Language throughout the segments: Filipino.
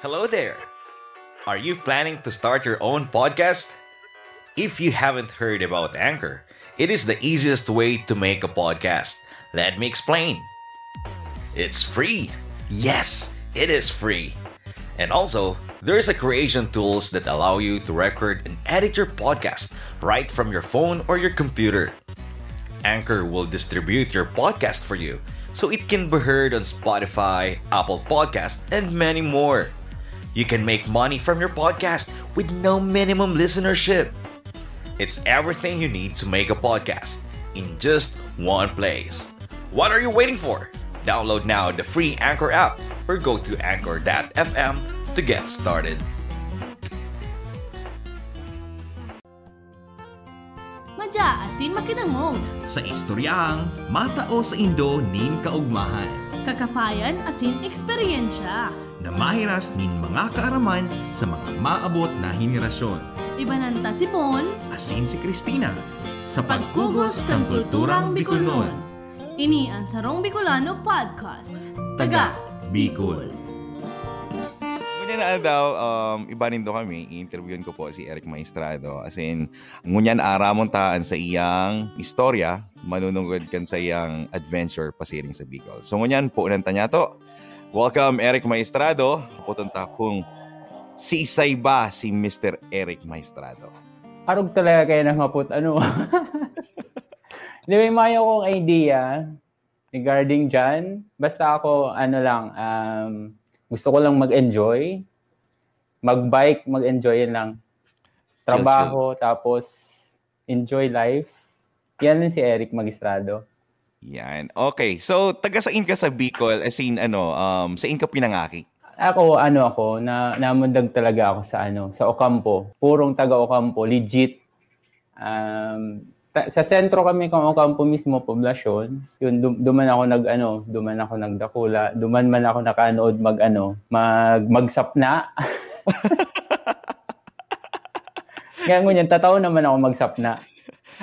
Hello there. Are you planning to start your own podcast? If you haven't heard about Anchor, it is the easiest way to make a podcast. Let me explain. It's free. Yes, it is free. And also, there's a creation tools that allow you to record and edit your podcast right from your phone or your computer. Anchor will distribute your podcast for you so it can be heard on Spotify, Apple Podcast, and many more. You can make money from your podcast with no minimum listenership. It's everything you need to make a podcast in just one place. What are you waiting for? Download now the free Anchor app or go to anchor.fm to get started. Madya asin makinangong. Sa istoryang matao sa Indo nin kaugmahan. Kakapayan asin eksperyensya. Na mahiras nin mga kaaraman sa mga maabot na henerasyon. Ibananta si Bon. Asin si Christina. Sa pagkugos kang kulturang Bicolnon. Ini ang Sarong Bicolano Podcast. Taga Bicol. Ngunyan na daw, um, ibanin do kami, i-interviewin ko po si Eric Maestrado. As in, ngunyan aramon taan sa iyang istorya, manunungod kan sa iyang adventure pasiring sa Bicol. So ngunyan po nanta niya to. Welcome Eric Maestrado. Putunta kung sisay ba si Mr. Eric Maestrado. Arog talaga kayo ng maput ano. Hindi, may mayo akong idea regarding dyan. Basta ako, ano lang, um, gusto ko lang mag-enjoy. Mag-bike, mag-enjoy yun lang. Trabaho, tapos enjoy life. Yan din si Eric Magistrado. Yan. Okay. So, taga saan ka sa Bicol? As in, ano, um, saan ka pinangaki? Ako, ano ako, na, namundag talaga ako sa ano, sa Ocampo. Purong taga Ocampo, legit. Um, ta- sa sentro kami kung Ocampo mismo, poblasyon. Yun, dum- duman ako nag, ano, duman ako nagdakula. Duman man ako nakanood mag, ano, mag, magsapna. Kaya ngunyan, tataw naman ako magsapna.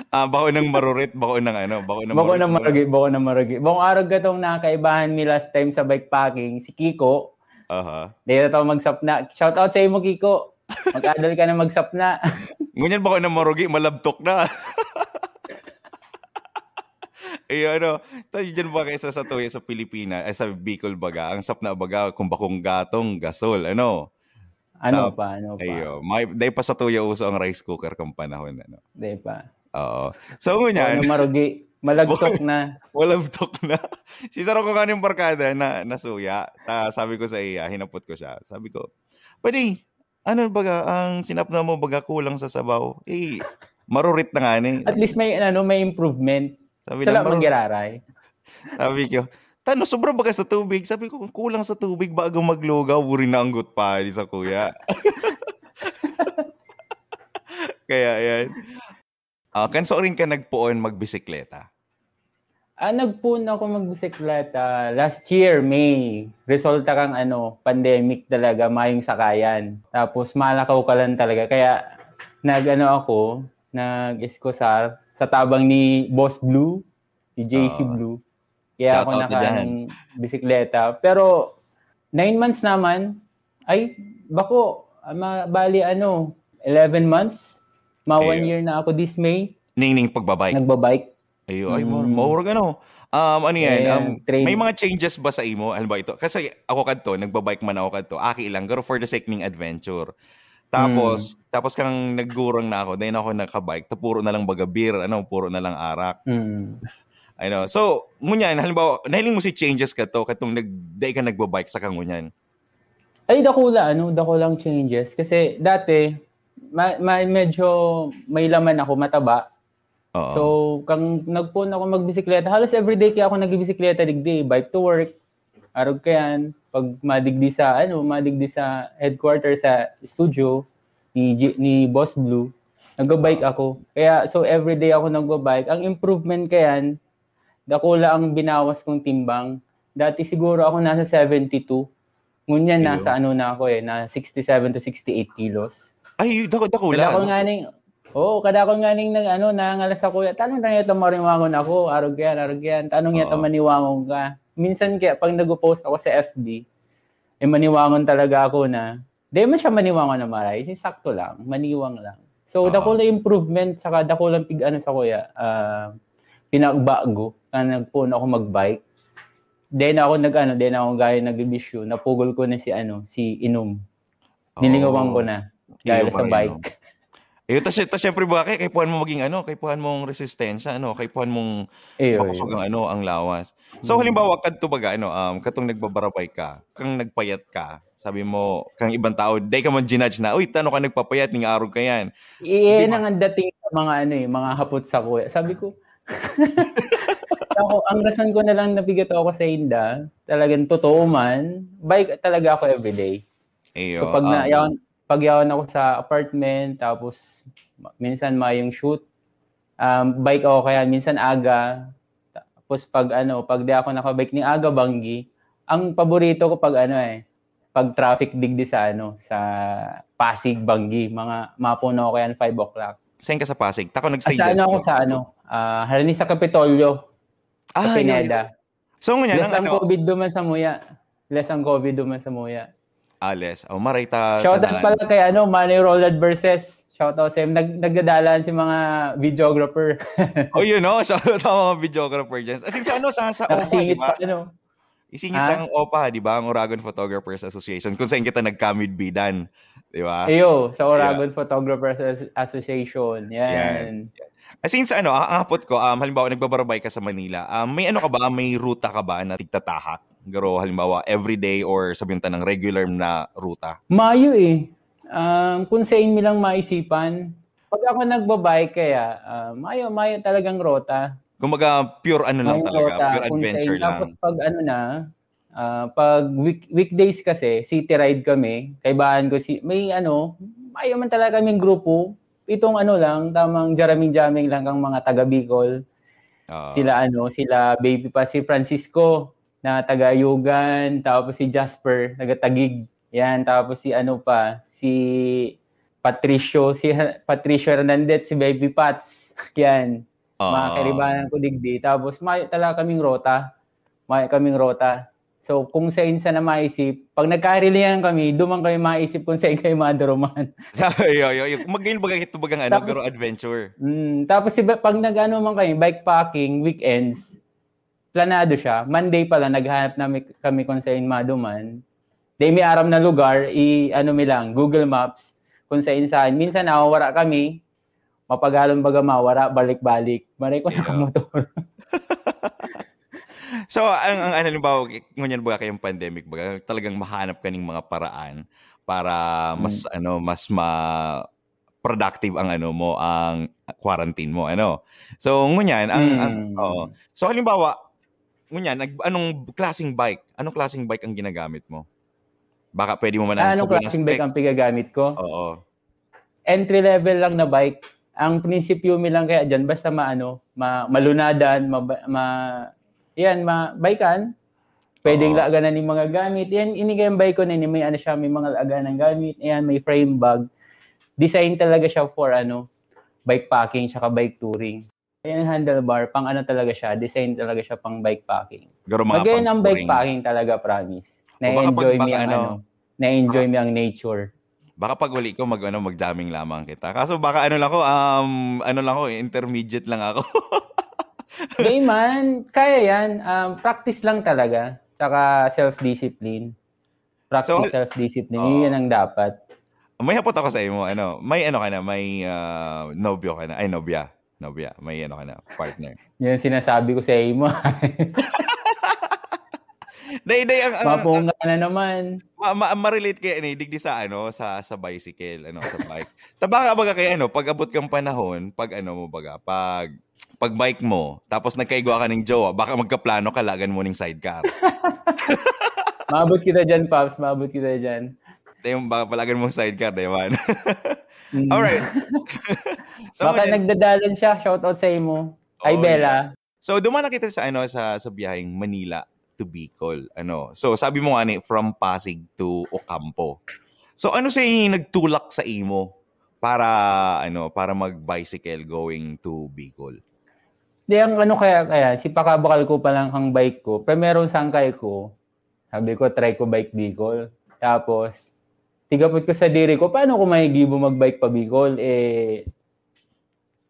Ah, bako ng marurit, bako ng ano, bako ng Bako na marurit. maragi, bako na maragi. Bako araw gatong nakaibahan mi last time sa bikepacking, si Kiko, Aha. Dito tayo magsapna. Shout out sa iyo mo, Kiko. Mag-adal ka na magsapna. Ngunyan bako ng marugi, malabtok na. Eh ano, tayo dyan ba kaysa sa tuya sa Pilipinas, ay sa Bicol baga, ang sapna baga, kung bakong gatong, gasol, ano? ano Ah, pa, ano pa. Ayo, may dahil pa sa tuya uso ang rice cooker kung panahon ano. Di pa. Oo. So Ano ngunyan, marugi. Malagtok na. walabtok na. si Saro ko kaning barkada na nasuya. Ta, sabi ko sa iya, hinapot ko siya. Sabi ko, "Pwede, ano baga ang sinapna mo baga kulang sa sabaw?" Eh, marurit na nga ni. At least may ano may improvement. Sabi Sala ng marur- magyararay. Sabi ko, Tano, sobra ba ka sa tubig? Sabi ko, kulang sa tubig, bago maglugaw, uri na ang pa sa kuya. Kaya yan. Ah, kan sa rin ka nagpuon magbisikleta. Ah, nagpun ako magbisikleta last year, May. Resulta kang ano, pandemic talaga, mayong sakayan. Tapos malakaw ka lang talaga. Kaya nag-ano ako, nag-escosar sa tabang ni Boss Blue, ni JC Oo. Blue. Kaya ako naka ng bisikleta. Pero nine months naman, ay, bako, ah, ma- bali ano, 11 months, ma one Ayun. year na ako this May, Ningning pagbabike. nagbabike. Ayo, ay, Mm. mm. maurag ano. Um, ano yan? Ayan, Um, train- may mga changes ba sa imo? Ano ba ito? Kasi ako kadto, nagbabike man ako kadto. Aki lang, pero for the sake ng adventure. Tapos, tapos kang naggurang na ako, dahil ako nakabike, ta puro na lang baga beer, ano, puro na lang arak. Mm. Ano. So, ngunyan, halimbawa, nahiling mo si changes ka to, katong nag, dahil ka nagbabike sa kangunyan. Ay, dakula, ano, dakulang changes. Kasi dati, ma- ma- medyo may laman ako, mataba. Oo. So, kang nagpun ako magbisikleta, halos everyday kaya ako nagbisikleta digdi, bike to work, arog ka yan, pag madigdi sa, ano, madigdi sa headquarters sa studio ni, G- ni Boss Blue, nag-bike ako. Kaya, so everyday ako nag-bike. Ang improvement kayan, dakula ang binawas kong timbang. Dati siguro ako nasa 72. Ngunyan, nasa ano na ako eh, na 67 to 68 kilos. Ay, dako, dako lang. nga ning, Oo, kada ko nga ning nag ano nangalas ako. Tanong na ito mariwangon ako, arog yan, arog yan. Tanong Oo. yata maniwangon ka. Minsan kaya pag nag-post ako sa FB, eh maniwangon talaga ako na, di man siya maniwangon na maray, sakto lang, maniwang lang. So, Oo. dako lang improvement, saka dako lang pig ano sa kuya, ah, pinagbago, na nagpuno ako magbike. Then ako nag ano, then ako gaya nag-issue, napugol ko na si ano, si Inom. Nilingawan ko na dahil Iyo sa bike. Eh, tas, tas syempre ba, kay, kaipuhan mo maging ano, kaipuhan mong resistensya, ano, kaipuhan mong makusog ang ano, ang lawas. So, Mm. halimbawa, kadto baga, ano, um, katong nagbabarabay ka, kang nagpayat ka, sabi mo, kang ibang tao, day ka man ginudge na, uy, tano ka nagpapayat, ning arog ka yan. Iyan ang dating sa mga ano eh, mga hapot sa kuya. Sabi ko, ako, ang rason ko na lang nabigat ako sa Inda, talagang totoo man, bike talaga ako everyday. Ayo, So pag um, na, yawan, pag yawan ako sa apartment, tapos minsan mayong shoot, um, bike ako kaya minsan aga. Tapos pag ano, pag di ako nakabike ni aga banggi, ang paborito ko pag ano eh, pag traffic digdi sa ano, sa Pasig Banggi, mga mapuno ko yan 5 o'clock. saan ka sa Pasig? Tako Ah, nagstay sa dyan ano ako sa- ano, ah harani sa Kapitolyo, Ah, sa Pineda. yun. So, ngayon, Less ang ang ano, COVID duman sa muya. Less ang COVID duman sa muya. Ales, oh, maray ta. Shoutout pala kay ano, Manny Roland versus Shoutout sa Nag, nagdadalaan si mga videographer. Oh, yun, no? Shoutout sa mga videographer dyan. As in, sa ano, sa, sa OPA, Nakasingit ba? pa ano. Isingit lang ang OPA, di ba? Ang Oragon Photographers Association. Kung saan kita nagkamid bidan. Di ba? Ayo, sa Oragon Photographers As- Association. Yan. As in, sa ano, ang hapot ko, um, halimbawa, nagbabarabay ka sa Manila, um, may ano ka ba, may ruta ka ba na tigtatahak? Garo, halimbawa, everyday or sabihin ta ng regular na ruta? Mayo eh. Um, kung sa inyo lang maisipan, pag ako nagbabike kaya, uh, mayo, mayo talagang rota. Kumbaga, pure ano lang Mayo talaga, rota, pure adventure lang. Tapos pag ano na, ah, pag week, weekdays kasi, city ride kami, kaibahan ko si, may ano, mayo man talaga kaming grupo. Itong ano lang, tamang jaraming-jaming lang ang mga taga Bicol. Oo. Sila ano, sila baby pa si Francisco na taga Yugan, tapos si Jasper, taga Tagig. Yan, tapos si ano pa, si Patricio, si Patricio Hernandez, si Baby Pats. Yan, Oo. mga karibanan ko digdi. Tapos may talaga kaming rota. May kaming rota. So kung sa insa na maisip, pag nagkarilihan kami, dumang kami maisip kung sa kayo maduruman. Sabi, yo, yo, yo. Mag-gain baga ito bagang ano, Tapos- garo adventure. Mm, tapos si pag nag-ano man kami, bike packing, weekends, planado siya. Monday pala, naghanap namin kami kung saan maduman. Day may aram na lugar, i ano mi lang, Google Maps, kung saan saan. Minsan nawawara kami, mapagalon baga mawara, balik-balik. Maray ko Yeah. na motor. So, ang, ang ano, halimbawa, ngunyan baga kayong pandemic, baga, talagang mahanap ka ng mga paraan para mas, ano, mas ma productive ang ano mo, ang quarantine mo, ano. So, ngunyan, ang, ang Mm. oo. So, halimbawa, ngunyan, nag, anong klaseng bike? Anong klaseng bike ang ginagamit mo? Baka pwede mo man Ah, anong klaseng bike ang pigagamit ko? Oo. Entry level lang na bike. Ang prinsipyo mi lang kaya dyan, basta maano, ma, malunadan, ma, ma yan, ma, bikean. Pwedeng Oo. laganan ng mga gamit. Yan, inigay ang bike ko na yun, may ano siya, may mga laganan ng gamit. Yan, may frame bag. Design talaga siya for ano, bike packing, saka bike touring. Yan, handlebar, pang ano talaga siya, design talaga siya pang bike packing. Garo mga Magayon ang bike pang-touring. packing talaga, promise. Na-enjoy ang ano, ano, na-enjoy mi ang nature. Baka pag uli ko mag ano mag-jamming lamang kita. Kaso baka ano lang ko um ano lang ko intermediate lang ako. Gay man, kaya yan. Um, practice lang talaga. Tsaka self-discipline. Practice So, self-discipline. oo. Yun ang dapat. may hapot ako sa imo ano, may ano ka na, may ah, nobyo ka na. Ay nobya. Nobya, may ano ka na, partner. Yan sinasabi ko sa imo. Day day ang, ang, na naman. ma, ma, ma-relate kay ano, digdi sa ano, sa sa bicycle, ano, sa bike. Tabaka baga kay ano, pag abot kang panahon, pag ano mo baga, pag pag bike mo, tapos nagkaigwa ka ng jowa, baka magkaplano ka, lagan mo ng sidecar. Maabot kita dyan, Pops. Maabot kita dyan. Ito yung baka palagan mong sidecar, di ba? Mm. So, Baka ngayon- nagdadalan siya. Shoutout sa imo. Ay, Oh, Bella. So dumana kita sa ano sa sa biyaheng Manila to Bicol. Ano? So sabi mo nga ni from Pasig to Ocampo. So ano sa nagtulak sa imo para ano para mag-bicycle going to Bicol? Di, ang ano kaya, kaya, si pakabakal ko pa lang ang bike ko. Pero meron sangkay ko. Sabi ko, try ko bike Bicol. Tapos, tigapot ko sa diri ko, paano ko may gibo magbike pa Bicol? Eh,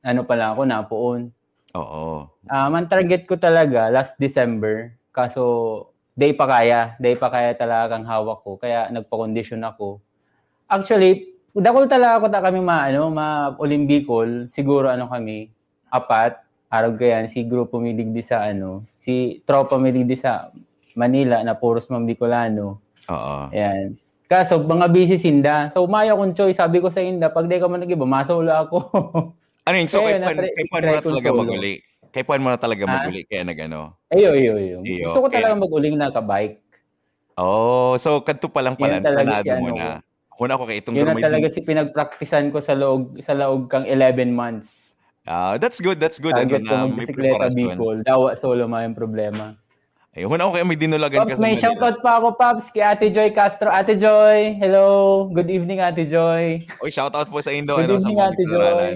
ano pala ako, napoon. Oo. Um, ang target ko talaga, last December. Kaso, day pa kaya. Day pa kaya talagang hawak ko. Kaya nagpa-condition ako. Actually, dakol talaga ako ta kami ma, ano, ma Olimbicol. Siguro ano kami, apat. Araw kaya, si grupo miligdi sa ano, si tropa miligdi sa Manila na puros mga Bicolano. Oo. Ayan. Kaso, mga busy sinda. So, umayo akong choice. Sabi ko sa inda, pag di ka man nag-iba, masolo ako. Ano yun? So, Kaya kay na-try- kay Juan mo na talaga solo. maguli. Kay Juan mo na talaga Ha? maguli. Kaya nag-ano. ayo, ayo, ayo. Gusto ko talaga mag-uling na ka-bike. Oh, so kadto pa lang pala planado si ano mo na. Una ko kay itong Yun na talaga si pinagpraktisan ko sa loob sa laog kang 11 months. Ah, that's good, that's good. Target ano ko na, may preparasyon. Bicol. Dawa solo ma yung problema. Ay, una ko kay may dinulagan Pops, ka sa may shoutout pa ako, Pops, kay Ate Joy Castro. Ate Joy, hello. Good evening, Ate Joy. Oy, shoutout po sa Indo. Good ano, sa evening, mga Ate Bicolanan.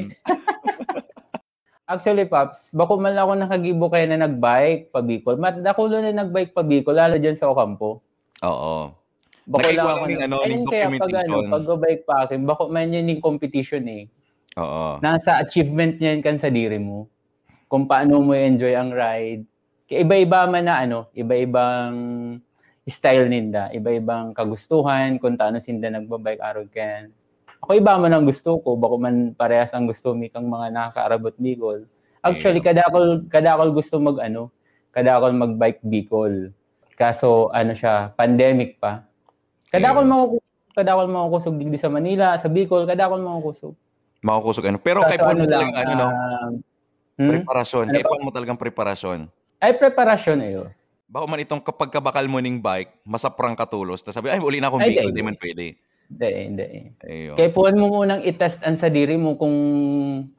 Actually, Pops, bako man ako nakagibo kayo na nagbike pa Bicol. Mat ako lang na nagbike pa Bicol, lalo dyan sa Ocampo. Oo. Bako lang ko ako. na- ano, Ayun kaya pag ano, pag bike pa akin, bako man yun yung competition eh. Oo. nasa achievement niyan kan sa diri mo. Kung paano mo enjoy ang ride. Kaya iba-iba man na ano, iba-ibang style ninda, iba-ibang kagustuhan, kung taano sinda nagbabike araw kan. Ako iba man ang gusto ko, bako man parehas ang gusto mi kang mga nakakaarabot Bicol. Actually, kada ako, kada ako gusto mag ano, kada ako magbike Bicol. Kaso ano siya, pandemic pa. Kada ako makukusog, kada ako makukusog digdi sa Manila, sa Bicol, kada ako makukusog. Makukusog ano. Pero kay Kaso Juan mo lang, ano, no? um, hmm? Preparasyon. Ano Kay mo talagang preparasyon. Ay, preparasyon ayo. Bako man itong kapag kabakal mo ning bike, masaprang katulos. Tapos sabi, ay, uli na akong Ay, Bicol. di. Di man pwede. Hindi, hindi. Kaya puwan mo munang itest ang sa diri mo kung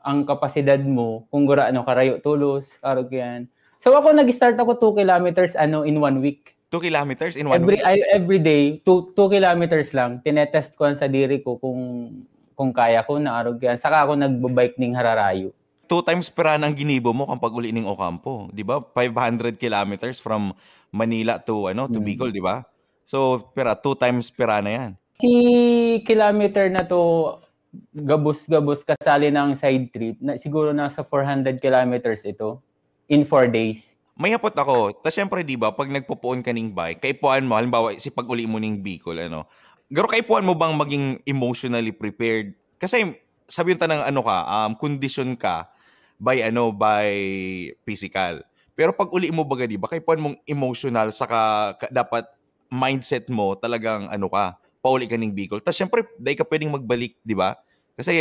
ang kapasidad mo, kung gura ano, karayo tulos, karog yan. So ako nag-start ako 2 kilometers ano in one week. 2 kilometers in one Every week. I- every day 2 2 kilometers lang. Tinetest ko ang sa diri ko kung kung kaya ko na arog yan. Saka ako nagbo-bike ning Hararayo. Two times pera ang ginibo mo kapag uli ning Ocampo. Di ba? 500 kilometers from Manila to ano to Hmm. Bicol, di ba? So, pera, two times pera na yan. Si kilometer na to gabos-gabos kasali ng side trip na siguro nasa 400 kilometers ito in 4 days. May hapot ako. Tapos syempre, di ba, pag nagpupuon ka ning bike, kaipuan mo, halimbawa, si pag uli mo ning Bicol, ano, garo kaipuan mo bang maging emotionally prepared? Kasi, sabi yung tanang ano ka, um, condition ka by, ano, by physical. Pero pag uli mo baga, di ba, kaipuan mong emotional, saka ka- dapat mindset mo talagang, ano ka, pauli ka ning Bicol. Tapos syempre, dahil ka pwedeng magbalik, di ba? Kasi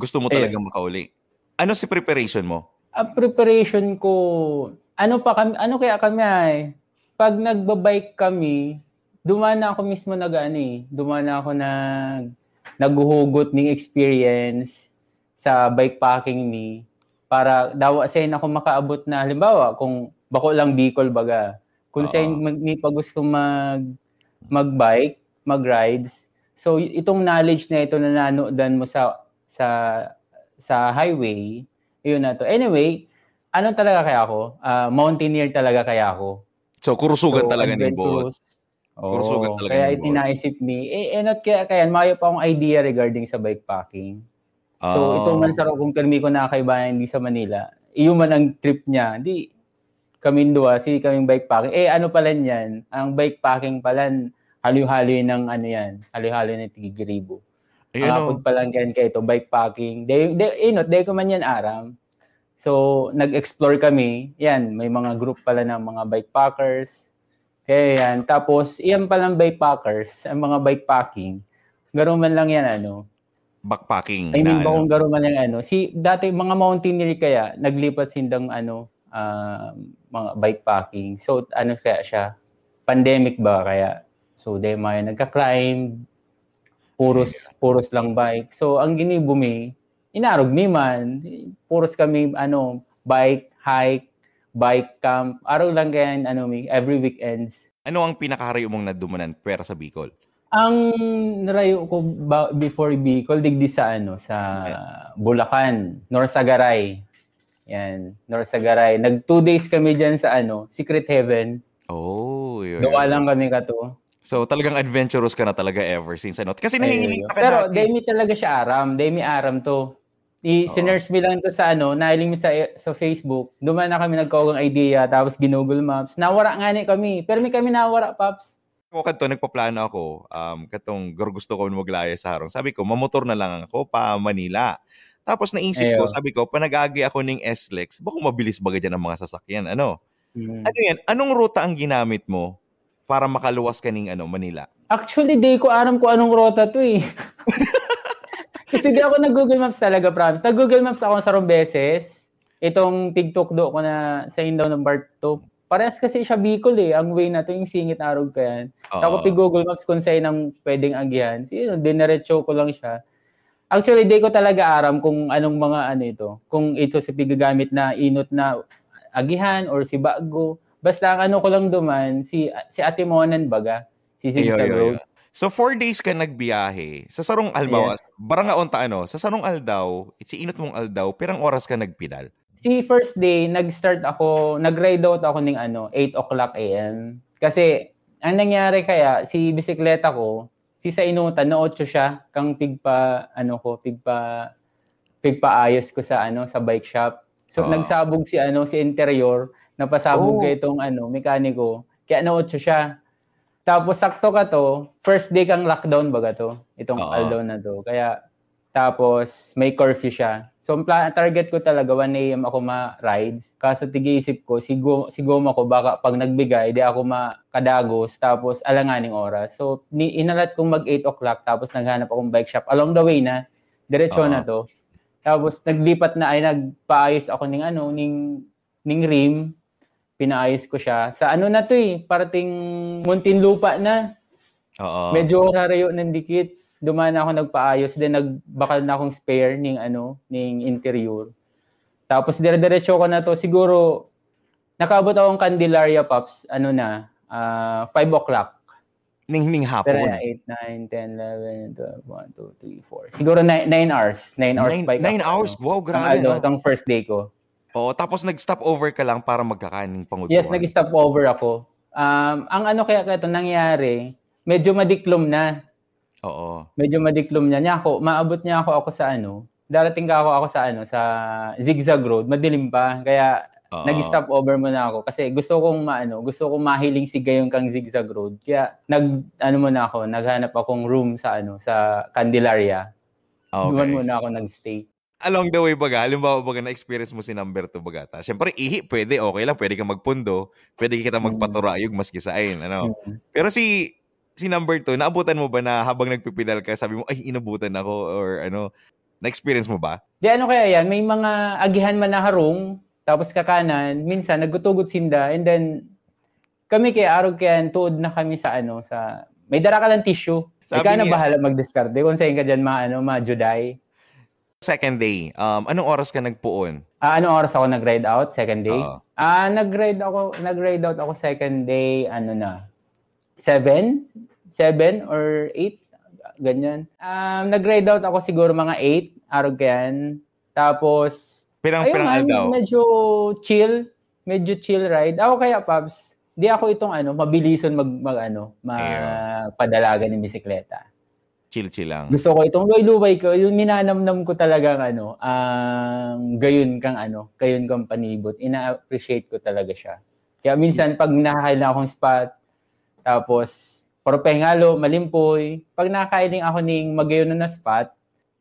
gusto mo Ayun. talagang makauli. Ano si preparation mo? Ang preparation ko, ano pa kami, ano kaya kami ay, pag nagbabike kami, dumana ako mismo nag ano eh, dumana ako nag naghuhugot ng experience sa bikepacking ni para daw sa ako makaabot na halimbawa kung bako lang Bicol baga kung sa Oo. mag ni pa gusto mag magbike mag-rides so itong knowledge na ito na nanodan mo sa sa sa highway yun na to anyway ano talaga kaya ako Ah, mountaineer talaga kaya ako So, kurusugan So, talaga ni Bot. adventurous. Kurusugan talaga kaya ni Bot. itinaisip ni, eh, eh not kaya, kaya mayo pa akong idea regarding sa bikepacking. So, Ah. ito man sa kung permi ko nakakaibayan di sa Manila, iyon man ang trip niya, di kami dua, si kaming bikepacking. Eh, ano pala niyan? Ang bikepacking pala, halo-halo ng ano yan, halo-halo ng tigigribo. Ayun, Ang oh. apod pa lang yan kayo ito, bikepacking. De, de, eh, not, de ko man yan aram. So, nag-explore kami. Yan, may mga group pala ng mga bikepackers. Kaya yan. Tapos, iyan palang bikepackers, ang mga bikepacking. Garo man lang yan, ano. Backpacking. I na, mean, ano. bakong garo man lang, ano. Si, dati, mga mountaineer kaya, naglipat sindang, ano, ah, mga bikepacking. So, ano kaya siya? Pandemic ba kaya? So, de may nagka-climb, puros, puros lang bike. So, ang ginibo mi, inarog mi man, puros kami, ano, bike, hike, bike camp. Araw lang kaya, ano mi, every weekends. Ano ang pinakaharayo mong nadumanan pera sa Bicol? Ang narayo ko ba, before Bicol, digdi sa ano, sa Bulacan, Norsagaray. Yan, Norsagaray. Nag two days kami dyan sa ano, Secret Heaven. Oh, uy, Gawa lang kami ka to. So, talagang adventurous ka na talaga ever since ano. Kasi nahihilig ka Pero dati. demi talaga siya aram. Demi aram to. I, Oo. sinerge mo lang to sa ano, nahiling mo sa, sa Facebook. Duman na kami nagkaugang idea, tapos ginugol maps. Nawara nga ni kami. Pero may kami nawara, Paps. Ako kanto, nagpaplano ako, um, katong gusto ko maglaya sa harong. Sabi ko, mamotor na lang ako pa Manila. Tapos naisip ko, Ayo. sabi ko, panagagi ako ng S-Lex, baka mabilis baga dyan ang mga sasakyan. Ano? Hmm. Ano yan? Anong ruta ang ginamit mo para makaluwas ka ng ano, Manila? Actually, di ko aram kung anong rota to eh. Kasi di ako nag-Google Maps talaga, promise. Nag-Google Maps ako sa beses. Itong TikTok do ko na sa indaw ng Bart to. Parehas kasi siya Bicol eh. Ang way na to yung singit arog ka yan. Ako Oo. pi Google Maps kung sa'yo nang pwedeng agihan. So yun, dinerecho ko lang siya. Actually, di ko talaga aram kung anong mga ano ito. Kung ito sa pigagamit na inot na agihan or si Bago. Basta ang ano ko lang duman, si, si Ate Monan baga. Si ayo, Road. ayo. So, four days ka nagbiyahe. Sa Sarong Albaw, barang nga onta ano, sa Sarong Aldaw, si inot mong Aldaw, pirang oras ka nagpidal. Si first day, nag-start ako, nag-ride out ako ng ano, 8 o'clock a.m. Kasi, ang nangyari kaya, si bisikleta ko, si sa inutan, na 8 siya, kang pigpa, ano ko, pigpa, pigpaayos ko sa ano, sa bike shop. So, Ah. nagsabog si ano, si interior, napasabog Oh. kay itong ano, mekaniko. Kaya na 8 siya. Tapos, sakto ka to, first day kang lockdown baga to, itong Oo. aldown na to. Kaya, tapos, may curfew siya. So, ang pla- target ko talaga, 1 a.m. ako ma-rides. Kaso tigiisip ko, si, go, si Goma ko, baka pag nagbigay, di ako makadagos, tapos alanganing oras. So, ni, inalat kong mag 8 o'clock, tapos naghanap akong bike shop. Along the way na, diretso Oo. na to. Tapos, naglipat na, ay nagpaayos ako ng ano, ning, ning rim. Pinaayos ko siya. Sa ano na to eh, parating Muntinlupa na. Oo. Medyo rarayo ng dikit. Dumaan ako nagpaayos, then nagbakal na akong spare ning ano, ning interior. Tapos dire-diretso ko na to, siguro nakaabot akong Candelaria Pops, ano na, ah 5 o'clock. Ning, ning Pero hapon. na 8, 9, 10, 11, 12, 1, 2, 3, 4. Siguro 9, 9 hours. 9 hours Nine, bike nine ako, hours? ano. Wow, grabe. ano, no? itong first day ko. Oo, tapos nag-stop over ka lang para magkakaning pangutuan. Yes, nag-stop over ako. Um, ang ano kaya kaya ito nangyari, medyo madiklom na. Oo. medyo madiklom niya. Niya ako, maabot niya ako ako sa ano, darating ka ako ako sa ano, sa zigzag road, madilim pa. Kaya Oo. nag-stop over muna ako kasi gusto kong maano, gusto kong mahiling si gayon kang zigzag road. Kaya nag ano muna ako, naghanap akong room sa ano, sa Candelaria. Ah, Doon Okay. muna ako nagstay. Along the way baga, halimbawa baga na-experience mo si number 2 baga. Ta. Siyempre, ihi, pwede, okay lang. Pwede ka magpundo. Pwede kita Mm. magpaturayog maski sa ayin. Ano? Mm. Pero si si number 2, naabutan mo ba na habang nagpipidal ka, sabi mo, ay, inabutan ako or ano, na-experience mo ba? Di ano kaya yan, may mga agihan man na harong, tapos kakanan, minsan naggutugot sinda, and then kami kay Arog kaya tuod na kami sa ano, sa, may dara ka lang tissue. Sabi Ikaw na bahala mag-discard. Kung saan ka dyan ma, ano, ma-juday. Second day, um, anong oras ka nagpuon? Ah, anong oras ako nag-ride out? Second day? Ah, nag-ride ako, nag-ride out ako second day, ano na, seven? Seven or eight? Ganyan. Um, nag-ride out ako siguro mga eight, arog yan. Tapos, Pirang, ayun pirang aldaw. medyo chill. Medyo chill ride. Ako kaya, Pabs, di ako itong ano, mabilison mag, mag ano, magpadalaga ng bisikleta. Chill-chill lang. Gusto ko itong luway-luway ko, yung ninanamnam ko talagang ano, ang gayon kang ano, gayon kang panibot. Ina-appreciate ko talaga siya. Kaya minsan pag nakakailan akong spot, tapos propengalo, malimpoy, pag nakakailing ako ng magayon na spot,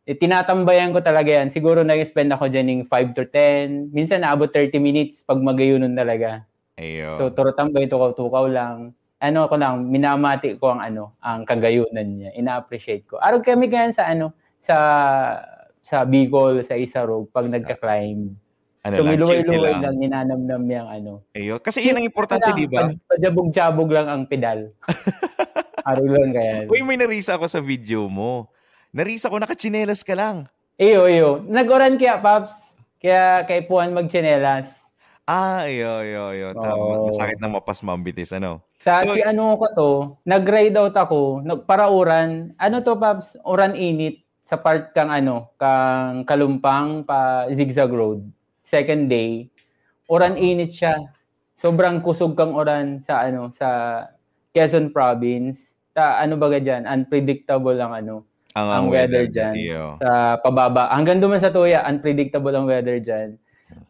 eh, tinatambayan ko talaga yan. Siguro nag-spend ako dyan ng 5 to 10. Minsan naabot 30 minutes pag magayunon talaga. Ayo. So, turo tambay, tukaw-tukaw lang. Ano ko lang, minamati ko ang ano, ang kagayunan niya. Ina-appreciate ko. Araw kami kaya sa ano, sa sa Bicol, sa Isarog, pag nagka-climb. Ano so, lang, miluway-luway lang. lang, ninanamnam yung ano. Ayo. Kasi yun ang importante, di ba? Pajabog-jabog lang ang pedal. Araw lang kaya. Uy, may narisa ako sa video mo. Narisa ko, nakachinelas ka lang. Iyo, iyo. Nag-oran kaya, Paps. Kaya kay Puan magchinelas. Ah, ayo, ayo, ayo. Tama. Oo. Masakit ng mapas mambitis, ano? Sa So- si ano ko to, nag-ride out ako, nag, para uran. Ano to, Paps? Uran init sa part kang ano, kang Kalumpang pa Zigzag Road. Second day, uran init siya. sobrang kusog kang oran sa ano sa Quezon province. Ta ano ba diyan? Unpredictable ang ano Ang, ang weather dyan. Iyo. sa pababa. Hanggang duman sa Tuya, unpredictable ang weather diyan.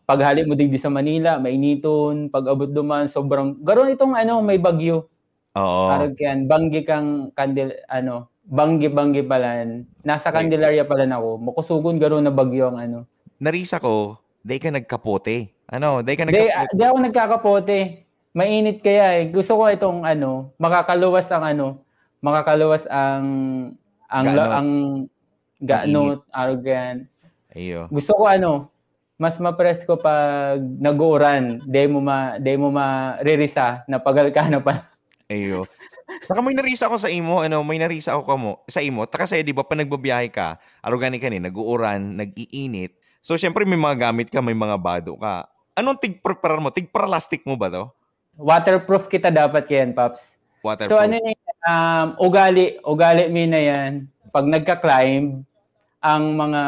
Pag hali mo digdi sa Manila, mainiton, pag abot duman sobrang garon itong ano may bagyo. Oo. Arag yan, banggi kang kandil ano, banggi-banggi palan. Nasa Candelaria pala na ako. Mukusugon garon na bagyo ang ano. Narisa ko, day ka nagkapote. Ano, day ka nagkapote. di ako nagkakapote. Mainit kaya eh. Gusto ko itong ano, makakaluwas ang ano, makakaluwas ang ang Gaano? ang gaano arrogant. Iyo. Gusto ko ano, mas mapresko pag nag-uuran, di mo ma di mo maririsa na pagal ka na pa. Ayo. Saka may narisa ako sa imo, ano, may narisa ako kamo sa imo. Ta kasi 'di ba pa nagbabiyahe ka, arugani ka ni, nag-uuran, nag-iinit. So syempre may mga gamit ka, may mga bado ka. Anong tig-prepare mo? Tig-plastic mo ba 'to? Waterproof kita dapat yan, Paps. Waterproof. So ano yan, um, ugali, ugali mo na yan. Pag nagka-climb, ang mga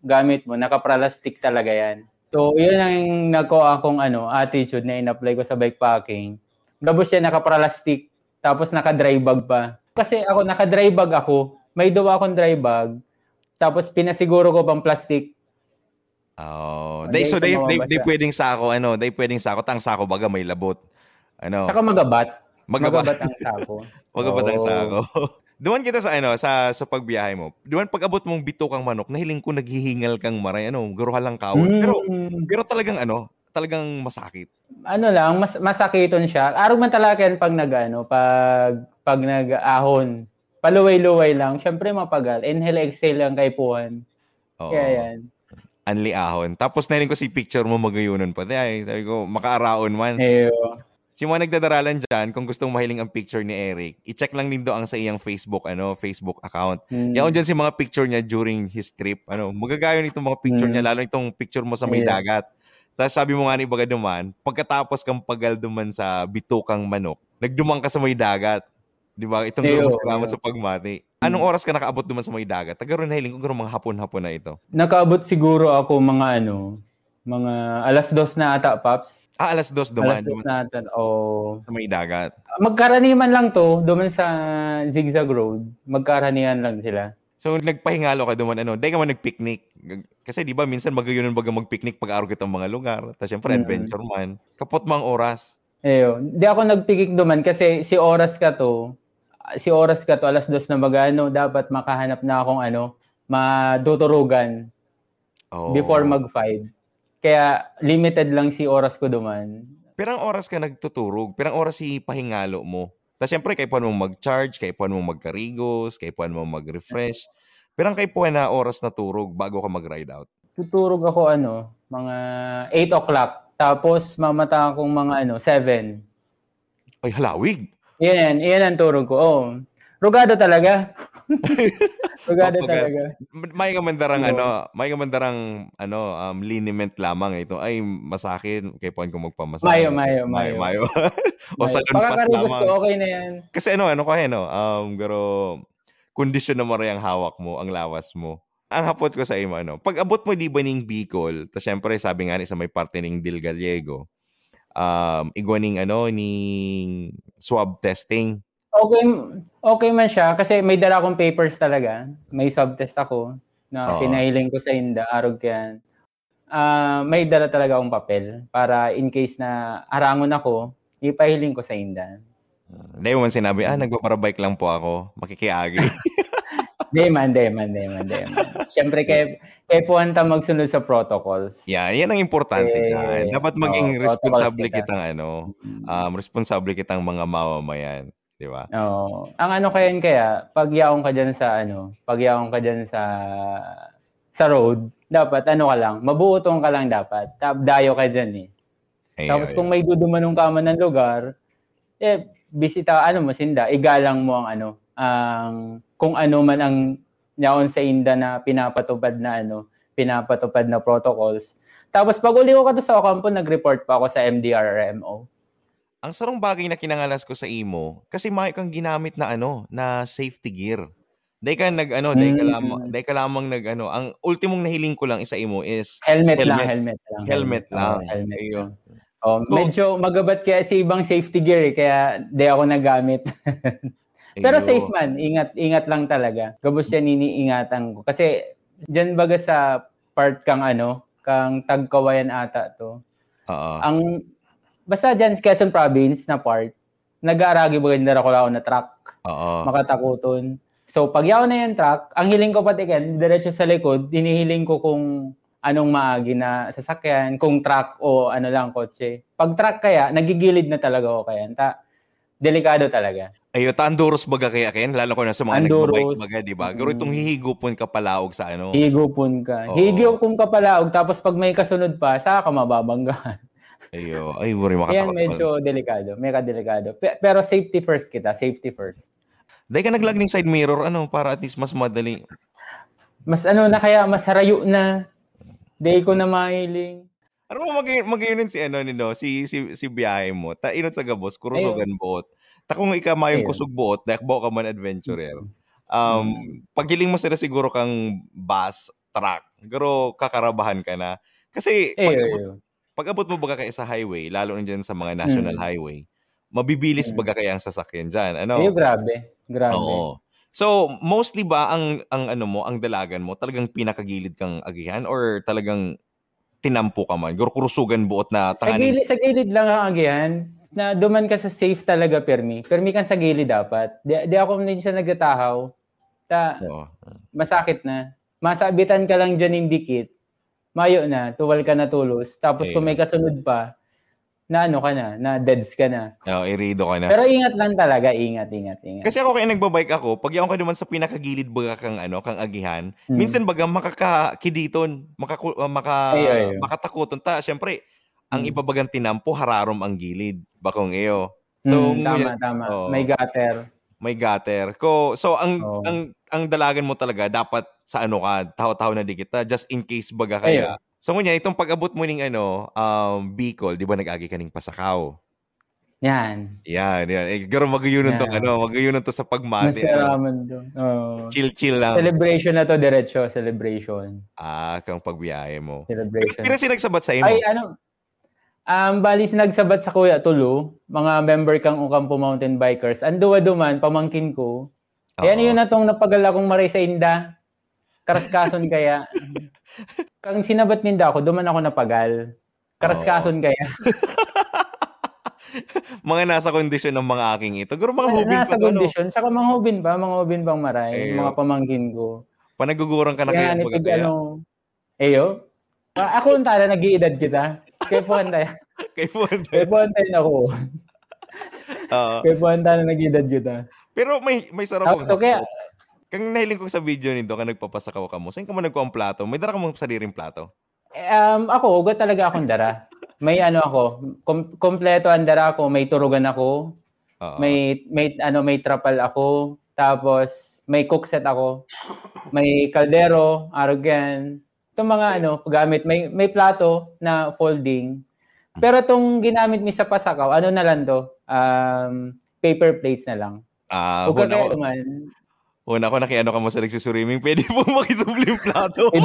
gamit mo, nakapralastik talaga yan. So, yun ang nako akong ano, attitude na in-apply ko sa bikepacking. Tapos yan, nakapralastik. Tapos naka-dry bag pa. Kasi ako, naka-dry bag ako. May dawa akong dry bag. Tapos pinasiguro ko pang plastic. Oh, they, so they, they, they pwedeng sako, ano, they pwedeng sako, tang sako baga may labot. Ano, Saka magabat. magabat, Magabat ang sako. magabat ang Oo. sako. Duman kita sa ano, sa sa pagbiyahe mo. Duman pag abot mong bito kang manok, nahiling ko naghihingal kang maray, ano, guruhal lang kawon. Pero Mm. pero talagang ano, talagang masakit. ano lang, mas masakiton siya. Araw man talaga yan pag nag, ano, pag, pag nag-ahon. Paluway-luway lang. Siyempre mapagal. Inhale, exhale lang kay Puhan. Oo. Kaya yan. Anli ahon. Tapos nahiling ko si picture mo magayunan pa. Ay, sabi ko, makaaraon man. Eyo. Si mga nagdadaralan dyan, kung gustong mahiling ang picture ni Eric, i-check lang din do ang sa iyang Facebook, ano, Facebook account. Mm. Yaon dyan si mga picture niya during his trip. Ano, magagayon itong mga picture Mm. niya, lalo itong picture mo sa may Yeah. dagat. Tapos sabi mo nga ni Baga duman, pagkatapos kang pagal duman sa bitukang manok, nagdumang ka sa may dagat. Di ba? Itong Eyo, yeah, salamat eyo. sa pagmati. Anong oras ka nakaabot duman sa may dagat? Tagaroon na hiling ko mga hapon-hapon na ito. Nakaabot siguro ako mga ano, mga alas dos na ata, Paps. Ah, alas dos alas duman, dos duman na ata. Oh. sa may dagat. Magkaraniman lang to, duman sa Zigzag Road. Magkaraniwan lang sila. So nagpahingalo ka duman ano, dahil ka man nagpicnic. Kasi di ba minsan magayunan baga magpicnic pag araw kitang mga lugar. Tapos syempre Mm. adventure man. Kapot mang oras. Eyo, di ako nagpikik duman kasi si oras ka to, si oras ka to, alas dos na magano, dapat makahanap na akong ano, maduturugan Oh. before mag-5. Kaya limited lang si oras ko duman. Pirang oras ka nagtuturog, pirang oras si pahingalo mo. Tapos syempre, kay puwan mo mag-charge, kay puwan mo magkarigos, kay puwan mo mag-refresh. Pirang kay puwan na oras na turog bago ka mag-ride out. Tuturog ako ano, mga 8 o'clock. Tapos mamata akong mga ano, 7. Ay, halawig. Yan, yan ang turog ko. Oh. Rugado talaga. Rugado Kapag- talaga. May kamandarang Oo. ano, may kamandarang ano, um, liniment lamang ito. Ay, masakit. Kay puwan ko magpamasahe. Mayo, mayo, mayo. mayo. o sa Pagkakarigos lamang. ko, okay na yan. Kasi ano, ano kaya no, um, pero kondisyon na mo rin ang hawak mo, ang lawas mo. Ang hapot ko sa imo, ano, pag abot mo di ba ning Bicol, ta syempre sabi nga ni sa may parte ning Dil Gallego, um, igwaning ano, ning swab testing. Okay, okay man siya kasi may dala akong papers talaga. May subtest ako na Oo. pinahiling ko sa Inda, arog yan. Ah, may dala talaga akong papel para in case na harangon ako, ipahiling ko sa Inda. Hindi mo man sinabi, ah, nagpaparabike lang po ako, makikiagi. Di man, di man, di man, di man. Siyempre, kay, kay Puwanta magsunod sa protocols. yeah, yan ang importante Eh, dyan. Dapat maging oo, responsable kita. kitang ano, um, responsable kitang mga mamamayan. Di ba? Oo. Ang ano kaya kaya, pag yaong ka dyan sa ano, pag yaong ka dyan sa sa road, dapat ano ka lang, mabuotong ka lang dapat. Tap dayo ka dyan eh. Ayun, Tapos kung may dudumanong ka man ng lugar, eh, bisita, ano mo, sinda, igalang mo ang ano, ang, kung ano man ang yaon sa inda na pinapatupad na ano, pinapatupad na protocols. Tapos pag uli ko ka sa Ocampo, nag-report pa ako sa MDRRMO. ang sarong bagay na kinangalas ko sa imo kasi may kang ginamit na ano na safety gear. Dahil ka nag ano, dahil ka Mm. lamang, dahil ka lamang nag ano, ang ultimong nahiling ko lang isa imo is Helmet, lang, Helmet. helmet lang. Helmet lang. Helmet Ayun. lang. Oh, medyo magabat kaya sa ibang safety gear eh, kaya di ako nagamit. Pero Ayun. safe man, ingat ingat lang talaga. Gabos yan iniingatan ko kasi diyan baga sa part kang ano, kang Tagkawayan ata to. Oo. Ang basta diyan Quezon province na part, nag-aaragi ba ganda ko na truck, Oo. makatakuton. So pag yaw na yung truck, ang hiling ko pati kan diretso sa likod, hinihiling ko kung anong maagi na sasakyan, kung truck o ano lang kotse. Pag truck kaya, nagigilid na talaga ako kaya. Ta, delikado talaga. Ayo, ta Andoros baga kaya Ken, lalo ko na sa mga nagbabike baga, di ba? Garo itong Mm. hihigupon ka palaog sa ano. Higupon ka. Oo. Higupon ka pala, tapos pag may kasunod pa, saka ka mababanggahan. Ayo, ay, Kaya makatakot. medyo delikado. Mega delikado. Pe- Pero safety first kita. Safety first. Dahil ka naglag ng side mirror, ano, para at least mas madali. Mas ano na kaya, mas harayo na. Day ko na mahiling. Ano mo mag magyunin si ano nino, si si si biyahe mo. Ta inot sa gabos, kurusugan buot. Ta kung ika mayong Ayun. kusog buot, dakbo ka man adventurer. Mm. Um, paghiling mo sila siguro kang bus, truck. Pero kakarabahan ka na. Kasi Eh, pag, eh, pag abot mo baga kaya sa highway, lalo na dyan sa mga national Mm. highway, mabibilis Mm. baga kaya ang sasakyan dyan. Ano? eh, grabe. Grabe. Oo. So, mostly ba ang ang ano mo, ang dalagan mo, talagang pinakagilid kang agihan or talagang tinampo ka man? Guro kurusugan buot na Sa tanganin. gilid, sa gilid lang ang agihan. Na duman ka sa safe talaga, Permi. Permi kang sa gilid dapat. Di, di ako din siya nagtatahaw. Ta, Oo. masakit na. Masabitan ka lang dyan yung dikit. Mayo na, tuwal ka na tulos. Tapos kung may kasunod pa, na ano ka na, na deads ka na. Oo, irido ka na. Pero ingat lang talaga, ingat, ingat, ingat. Kasi ako kaya nagbabike ako, pag yaon ka naman sa pinakagilid baga kang ano, kang agihan, Mm. minsan baga makakakiditon, makaku, uh, maka, Ay, ay, ay. makatakuton ta. Siyempre, ang Mm. ipabagang tinampo, hararom ang gilid. Bakong iyo. So, Mm, tama, ngunyan- tama. Oo. May gutter. may gutter. Ko, so ang Oo. ang ang dalagan mo talaga dapat sa ano ka, taho-taho na di kita just in case baga kaya. So ngunya itong pag-abot mo ning ano, um Bicol, di ba nag-agi ka ning Pasakaw? Yan. Yan, yan. Eh, garo magayunon to ano, magayunon to sa pagmati. Ano, Masaraman doon. Oo. chill-chill lang. Celebration na to, diretso. Celebration. Ah, kang pagbiyahe mo. Celebration. Pero sinagsabat sa imo. Ay, ano? Um, bali sinagsabat sa Kuya Tulu, mga member kang Ukampo Mountain Bikers. Anduwa duman, pamangkin ko. Kaya Oo. yun na tong napagal akong maray sa inda. Karaskason kaya. Kang sinabat ninda ako, duman ako napagal. Karaskason kaya. mga nasa kondisyon ng mga aking ito. Garo mga hubin Nasa pa kondisyon. Saka mga hubin ba? Mga hubin bang maray? Ayun. Mga pamangkin ko. Panagugurang ka na Kaya kayo. ni baga pig kaya. ano. Eyo? Ako ang tala, nag-iedad kita. Kaya po antay. Kay Fonte. Kaya po antay na ako. Kaya po antay na nag-iedad kita. Pero may may sarap Tapos, so kaya, Kang nahiling ko sa video nito, kang nagpapasakaw ka mo, saan ka mo nagkuha ang plato? May dara ka mong sariling plato? Um, ako, ugat talaga akong dara. May ano ako, kom- kompleto ang dara ko, may turugan ako, Oo. may may ano may trapal ako, tapos may cook set ako, may kaldero, arrogan. Itong mga ano, gamit, may may plato na folding. Pero itong ginamit mi sa pasakaw, ano na lang to? Um, paper plates na lang. Ah, Huwag una kaya ko, naman. una ko nakiano ka mo sa nagsusurimming, pwede po makisubli yung plato.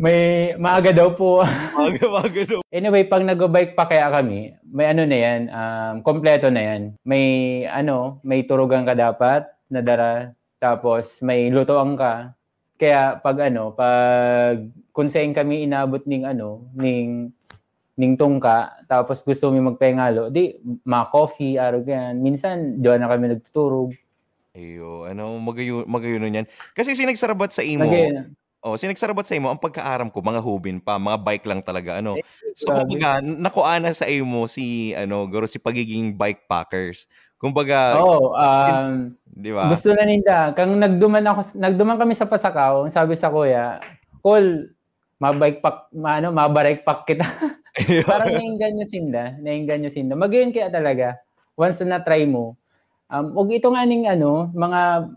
May maaga daw po. Maga, maga no. Anyway, pag nag-bike pa kaya kami, may ano na yan, um, kompleto na yan. May ano, may turugan ka dapat na dara, tapos may lutoan ka. Kaya pag ano, pag kung saan kami inabot ning ano, ning ning tungka, tapos gusto mi magpengalo, di ma coffee arugan. Minsan diyan na kami nagtuturog. Ayo, ano, magayon, magayon yan. Kasi sinagsarabat sa imo, Lagi, oh, sinagsarabat sa imo, ang pagkaaram ko, mga hubin pa, mga bike lang talaga, ano. So, grabe. kumbaga, nakuana sa imo si, ano, garo si pagiging bike packers. Kumbaga, Oo, um, di ba? Gusto na ninda. Kang nagduman ako, nagduman kami sa Pasakaw, ang sabi sa kuya, Col, mabike pack, ma, ano, mabarike pack kita. Parang nainggan nyo sinda. Nainggan nyo sinda. Magayon kaya talaga. Once na try mo. Um, wag ito nga ning ano, mga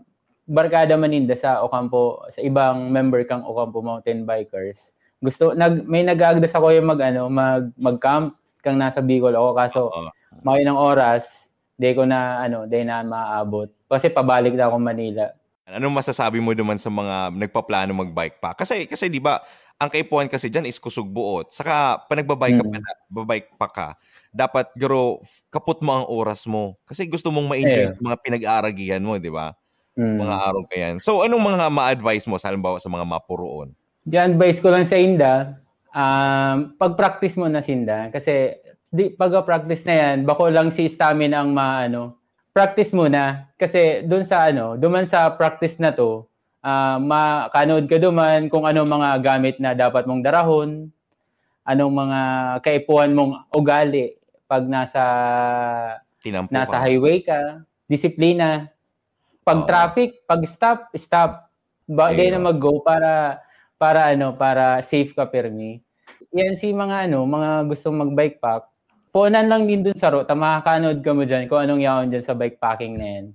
barkada maninda sa Ocampo, sa ibang member kang Ocampo Mountain Bikers. Gusto nag may nag-aagda sa kuya mag ano, mag mag-camp kang nasa Bicol ako kaso mga ng oras, di ko na ano, di na maaabot. Kasi pabalik na ako Manila. Anong masasabi mo naman sa mga nagpaplano mag-bike pa? Kasi kasi 'di ba, ang kaipuhan kasi diyan is kusog buot. Saka pa nagbabike ka pa, na, babike pa ka, dapat garo kaput mo ang oras mo. Kasi gusto mong ma-enjoy sa mga pinag-aaragihan mo, 'di ba? Mm. Mga araw ka yan. So anong mga ma-advise mo sa halimbawa sa mga mapuroon? Di advice ko lang sa Inda, um, pag-practice mo na Sinda. Kasi di, pag-practice na yan, bako lang si stamina ang maano. Practice muna. Kasi doon sa ano, duman sa practice na to, ah makanood ka duman kung ano mga gamit na dapat mong darahon, anong mga kaipuhan mong ugali pag nasa Tinampo nasa ka. highway ka, disiplina. Pag Oo. traffic, pag stop, stop. Ba, na mag-go para para ano, para safe ka permi. Yan si mga ano, mga gustong mag-bike pack. Punan lang din dun sa ruta, makakanood ka mo dyan kung anong yaon dyan sa bike packing na yan.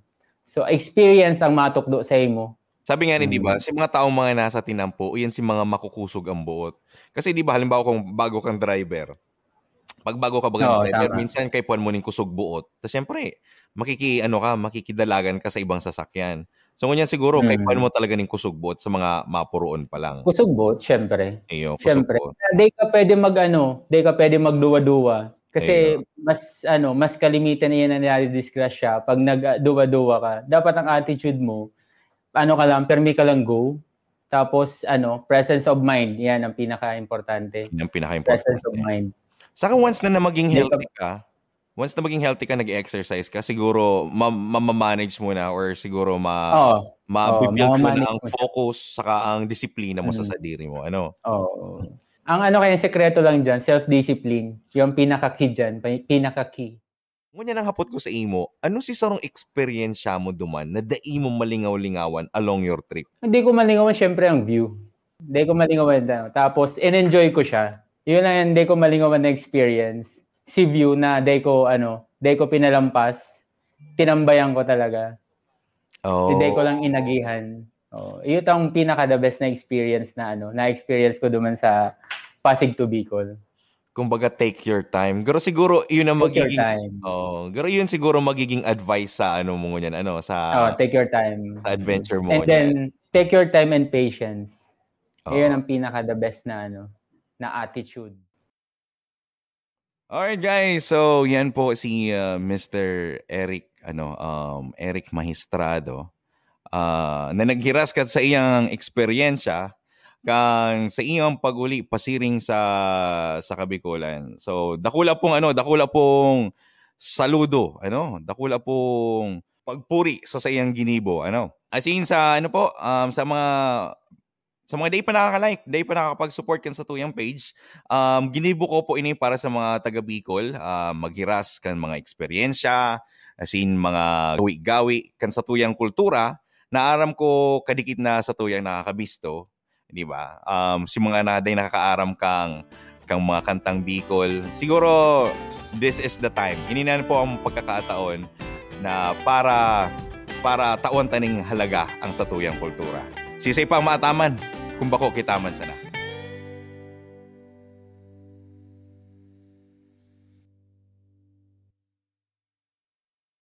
So, experience ang matukdo sa imo. Sabi nga ni, Mm. di ba, si mga taong mga nasa tinampo, yan si mga makukusog ang buot. Kasi di ba, halimbawa kung bago kang driver, pag bago ka ba Oo, driver, tama. minsan kay puan mo ning kusog buot. Tapos syempre, makiki, ano ka, makikidalagan ka sa ibang sasakyan. So ngunyan siguro, kay Mm. puan mo talaga ning kusog buot sa mga mapuroon pa lang. Kusog bot, syempre. Iyo, kusog Syempre. buot. Di ka pwede mag ano, di ka pwede magduwa-duwa. Kasi mas ano, mas kalimitan na yan na nare-disgrasya pag nagduwa-duwa ka. Dapat ang attitude mo, ano ka lang, permi ka lang go. Tapos ano, presence of mind, yan ang pinaka-importante. Yan ang Presence of pinaka-importante. mind. Saka once na na maging healthy ka, once na maging healthy ka, nag-exercise ka, siguro ma- ma-manage mo na or siguro ma- Oo. ma-build Oo, mo na ang siya. focus saka ang disiplina mo sa Mm. sadiri mo. Ano? Oo. Ang ano kaya sekreto lang dyan, self-discipline. Yung pinaka-key dyan, pi- pinaka-key. Ngunyan ang hapot ko sa imo, ano si sarong experience mo duman na dai mo malingaw-lingawan along your trip? Hindi ko malingawan syempre ang view. Hindi ko malingawan na. Tapos, in-enjoy ko siya. Yun lang yung hindi ko malingawan na experience. Si view na di ko, ano, di ko pinalampas. Tinambayan ko talaga. Oh. Hindi ko lang inagihan. Oh, yun ang pinaka the best na experience na ano, na experience ko duman sa Pasig to Bicol. Kumbaga take your time. Pero siguro yun ang Take your magiging time. Oh, pero yun siguro magiging advice sa ano mo ngunyan, ano sa oh, take your time. sa adventure mo. And then, take your time and patience. Oo. Yun ang pinaka the best na ano, na attitude. Alright guys, so yan po si uh, Mr. Eric ano um Eric Magistrado uh, na naghiras ka sa iyang eksperyensya kang sa iyang paguli pasiring sa sa Kabikulan. So dakula pong ano, dakula pong saludo, ano, dakula pong pagpuri sa sa iyang ginibo, ano. As in sa ano po, um, sa mga sa mga day pa nakaka-like, day pa nakakapag-support kan sa tuyang page, um, ginibo ko po ini para sa mga taga Bicol, uh, maghiras kan mga eksperyensya, as in mga gawi-gawi kan sa tuyang kultura, naaram ko kadikit na sa tuyang nakakabisto, di ba? Um, si mga naday nakakaaram kang kang mga kantang Bicol. Siguro this is the time. Ininan po ang pagkakataon na para para taon taning halaga ang sa tuyang kultura. Sisay pang maataman, kung bako kitaman sana.